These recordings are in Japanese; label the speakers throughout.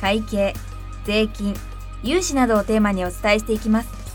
Speaker 1: 会計税金融資などをテーマにお伝えしていきます。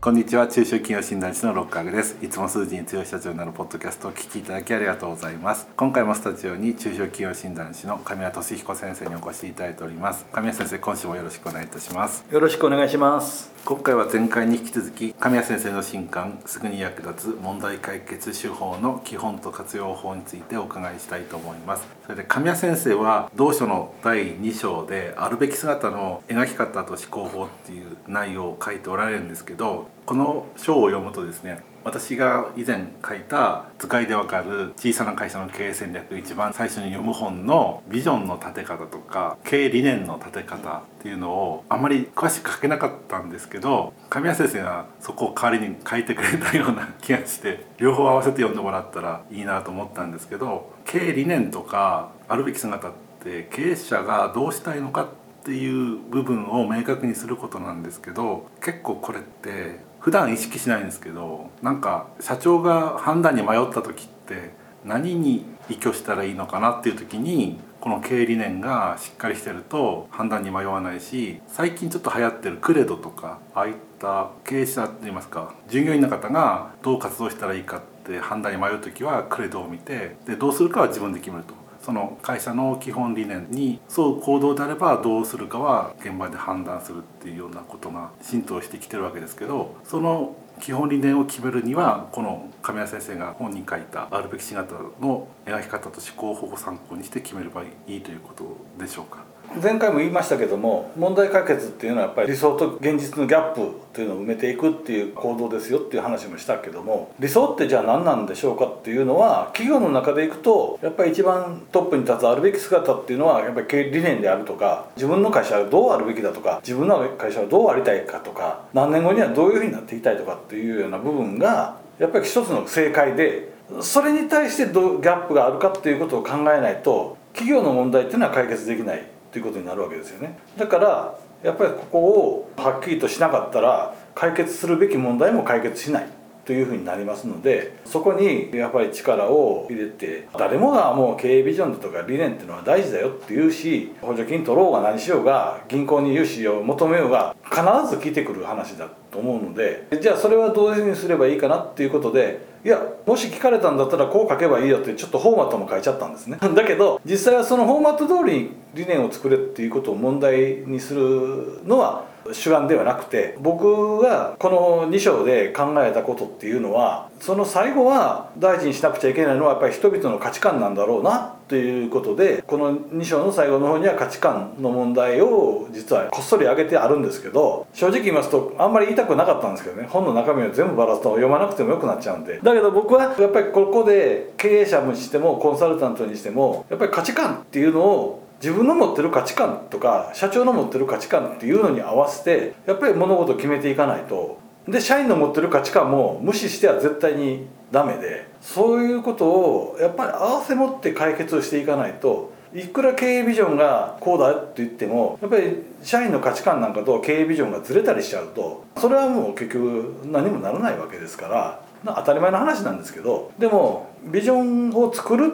Speaker 2: こんにちは。中小企業診断士の六角です。いつも数字に強い社長になるポッドキャストを聞きいただきありがとうございます。今回もスタジオに中小企業診断士の神谷俊彦先生にお越しいただいております。神谷先生今週もよろしくお願いいたします。
Speaker 3: よろしくお願いします
Speaker 2: 今回は前回に引き続き神谷先生の新刊すぐに役立つ問題解決手法の基本と活用法についてお伺いしたいと思います。それで神谷先生は同書の第2章であるべき姿の描き方と思考法っていう内容を書いておられるんですけどこの章を読むとですね私が以前書いた「図解でわかる小さな会社の経営戦略」一番最初に読む本のビジョンの立て方とか経営理念の立て方っていうのをあんまり詳しく書けなかったんですけど神谷先生がそこを代わりに書いてくれたような気がして両方合わせて読んでもらったらいいなと思ったんですけど経営理念とかあるべき姿って経営者がどうしたいのかってていう部分を明確にすることなんですけど結構これって普段意識しないんですけどなんか社長が判断に迷った時って何に依拠したらいいのかなっていう時にこの経営理念がしっかりしてると判断に迷わないし最近ちょっと流行ってるクレドとかああいった経営者っていいますか従業員の方がどう活動したらいいかって判断に迷う時はクレドを見てでどうするかは自分で決めると。その会社の基本理念にそう行動であればどうするかは現場で判断するっていうようなことが浸透してきてるわけですけどその基本理念を決めるにはこの亀谷先生が本に書いたあるべき姿の描き方と思考法を参考にして決めればいいということでしょうか？
Speaker 3: 前回も言いましたけども問題解決っていうのはやっぱり理想と現実のギャップっていうのを埋めていくっていう行動ですよっていう話もしたけども理想ってじゃあ何なんでしょうかっていうのは企業の中でいくとやっぱり一番トップに立つあるべき姿っていうのはやっぱり理念であるとか自分の会社はどうあるべきだとか自分の会社はどうありたいかとか何年後にはどういうふうになっていきたいとかっていうような部分がやっぱり一つの正解でそれに対してどうギャップがあるかっていうことを考えないと企業の問題っていうのは解決できない。ということになるわけですよね。だからやっぱりここをはっきりとしなかったら解決するべき問題も解決しない。というふうになりますのでそこにやっぱり力を入れて誰もがもう経営ビジョンだとか理念っていうのは大事だよっていうし補助金取ろうが何しようが銀行に融資を求めようが必ず聞いてくる話だと思うのでじゃあそれはどういうふうにすればいいかなっていうことでいやもし聞かれたんだったらこう書けばいいよってちょっとフォーマットも書いちゃったんですね。だけど実際はそのフォーマット通りに理念を作れっていうことを問題にするのは主眼ではなくて僕がこの2章で考えたことっていうのはその最後は大事にしなくちゃいけないのはやっぱり人々の価値観なんだろうなということでこの2章の最後の方には価値観の問題を実はこっそり挙げてあるんですけど正直言いますとあんまり言いたくなかったんですけどね。本の中身を全部ばらすと読まなくてもよくなっちゃうんで。だけど僕はやっぱりここで経営者にしてもコンサルタントにしてもやっぱり価値観っていうのを自分の持ってる価値観とか社長の持ってる価値観っていうのに合わせてやっぱり物事を決めていかないと。で社員の持ってる価値観も無視しては絶対にダメでそういうことをやっぱり合わせ持って解決をしていかないといくら経営ビジョンがこうだって言ってもやっぱり社員の価値観なんかと経営ビジョンがずれたりしちゃうとそれはもう結局何もならないわけですから当たり前の話なんですけどでもビジョンを作る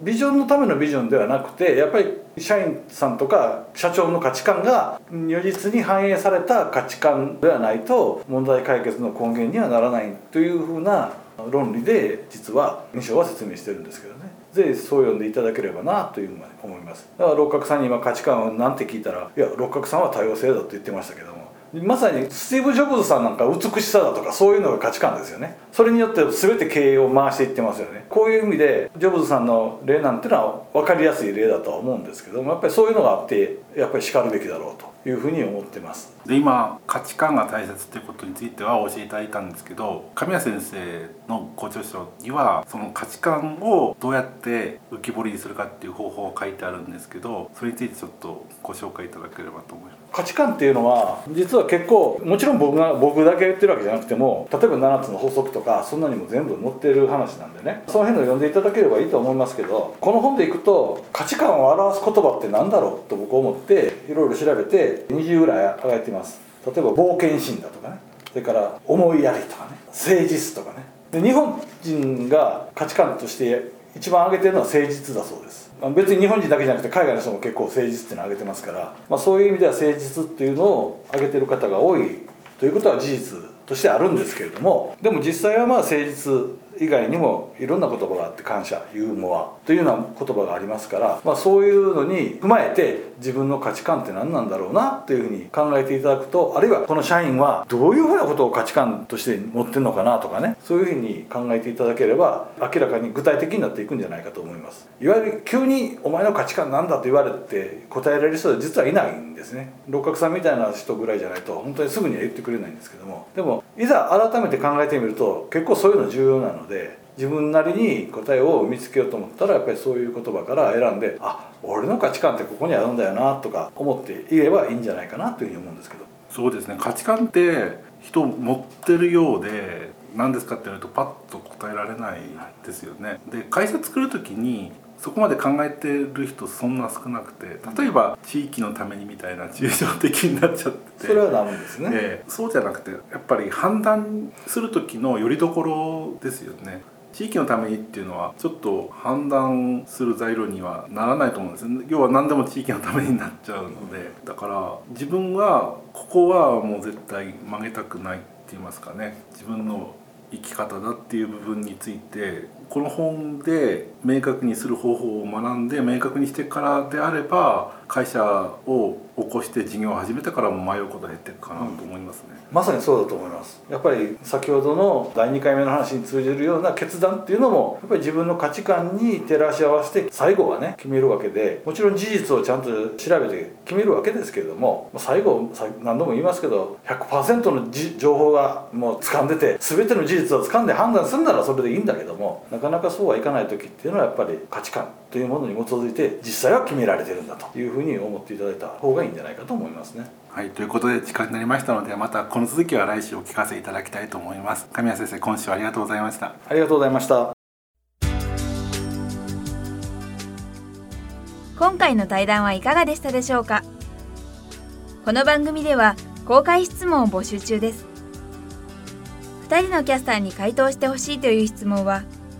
Speaker 3: ビジョンのためのビジョンではなくてやっぱり社員さんとか社長の価値観が如実に反映された価値観ではないと問題解決の根源にはならないというふうな論理で実は2章は説明してるんですけどね。ぜひそう読んでいただければなというふうに思います。だから六角さんに今価値観は何て聞いたらいや六角さんは多様性だと言ってましたけどもまさにスティーブ・ジョブズさんなんか美しさだとかそういうのが価値観ですよね。それによって全て経営を回していってますよね。こういう意味でジョブズさんの例なんていうのは分かりやすい例だとは思うんですけどもやっぱりそういうのがあってやっぱりしかるべきだろうと。いうふうに思ってます。
Speaker 2: で今価値観が大切っていうことについては教えていただいたんですけど神谷先生のご著書にはその価値観をどうやって浮き彫りにするかっていう方法が書いてあるんですけどそれについてちょっとご紹介いただければと思います。
Speaker 3: 価値観っていうのは実は結構もちろん僕が僕だけ言ってるわけじゃなくても例えば7つの法則とかそんなにも全部載ってる話なんでね。その辺の読んでいただければいいと思いますけどこの本でいくと価値観を表す言葉って何だろうと僕思っていろいろ調べて20ぐらい挙げてます。例えば冒険心だとかね。それから思いやりとかね。誠実とかね。で日本人が価値観として一番挙げてるのは誠実だそうです。別に日本人だけじゃなくて海外の人も結構誠実っていうのを挙げてますから、まあ、そういう意味では誠実っていうのを挙げてる方が多いということは事実としてあるんですけれども。でも実際はまあ誠実以外にもいろんな言葉があって感謝ユーモアというような言葉がありますから、まあ、そういうのに踏まえて自分の価値観って何なんだろうなというふうに考えていただくとあるいはこの社員はどういうふうなことを価値観として持ってるのかなとかねそういうふうに考えていただければ明らかに具体的になっていくんじゃないかと思いますいわゆる急に「お前の価値観なんだ?」と言われて答えられる人は実はいないんですね六角さんみたいな人ぐらいじゃないと本当にすぐには言ってくれないんですけどもでもいざ改めて考えてみると結構そういうの重要なので自分なりに答えを見つけようと思ったらやっぱりそういう言葉から選んであ俺の価値観ってここにあるんだよなとか思っていればいいんじゃないかなというふうに思うんですけど
Speaker 2: そうですね価値観って人持ってるようで何ですかって言われるとパッと答えられないですよね。で会社作る時にそこまで考えてる人そんな少なくて例えば地域のためにみたいな抽象的になっちゃって
Speaker 3: それはダメですね、
Speaker 2: えー、そうじゃなくてやっぱり判断する時のよりどころですよね。地域のためにっていうのはちょっと判断する材料にはならないと思うんです要は何でも地域のためになっちゃうので。だから自分はここはもう絶対曲げたくないって言いますかね。自分の生き方だっていう部分についてこの本で明確にする方法を学んで明確にしてからであれば会社を起こして事業を始めてからも迷うことが減っていくかなと思いますね、
Speaker 3: うん、まさにそうだと思います。やっぱり先ほどの第2回目の話に通じるような決断っていうのもやっぱり自分の価値観に照らし合わせて最後はね決めるわけでもちろん事実をちゃんと調べて決めるわけですけれども最後何度も言いますけど100%の情報がもう掴んでて全ての事実を掴んで判断するならそれでいいんだけどもなかなかそうはいかない時っていうのはやっぱり価値観というものに基づいて実際は決められてるんだというふうに思っていただいた方がいいんじゃないかと思いますね。
Speaker 2: はいということで時間になりましたのでまたこの続きは来週お聞かせいただきたいと思います。神谷先生今週はありがとうございました。
Speaker 3: ありがとうございました。
Speaker 1: 今回の対談はいかがでしたでしょうか？この番組では公開質問を募集中です。2人のキャスターに回答してほしいという質問は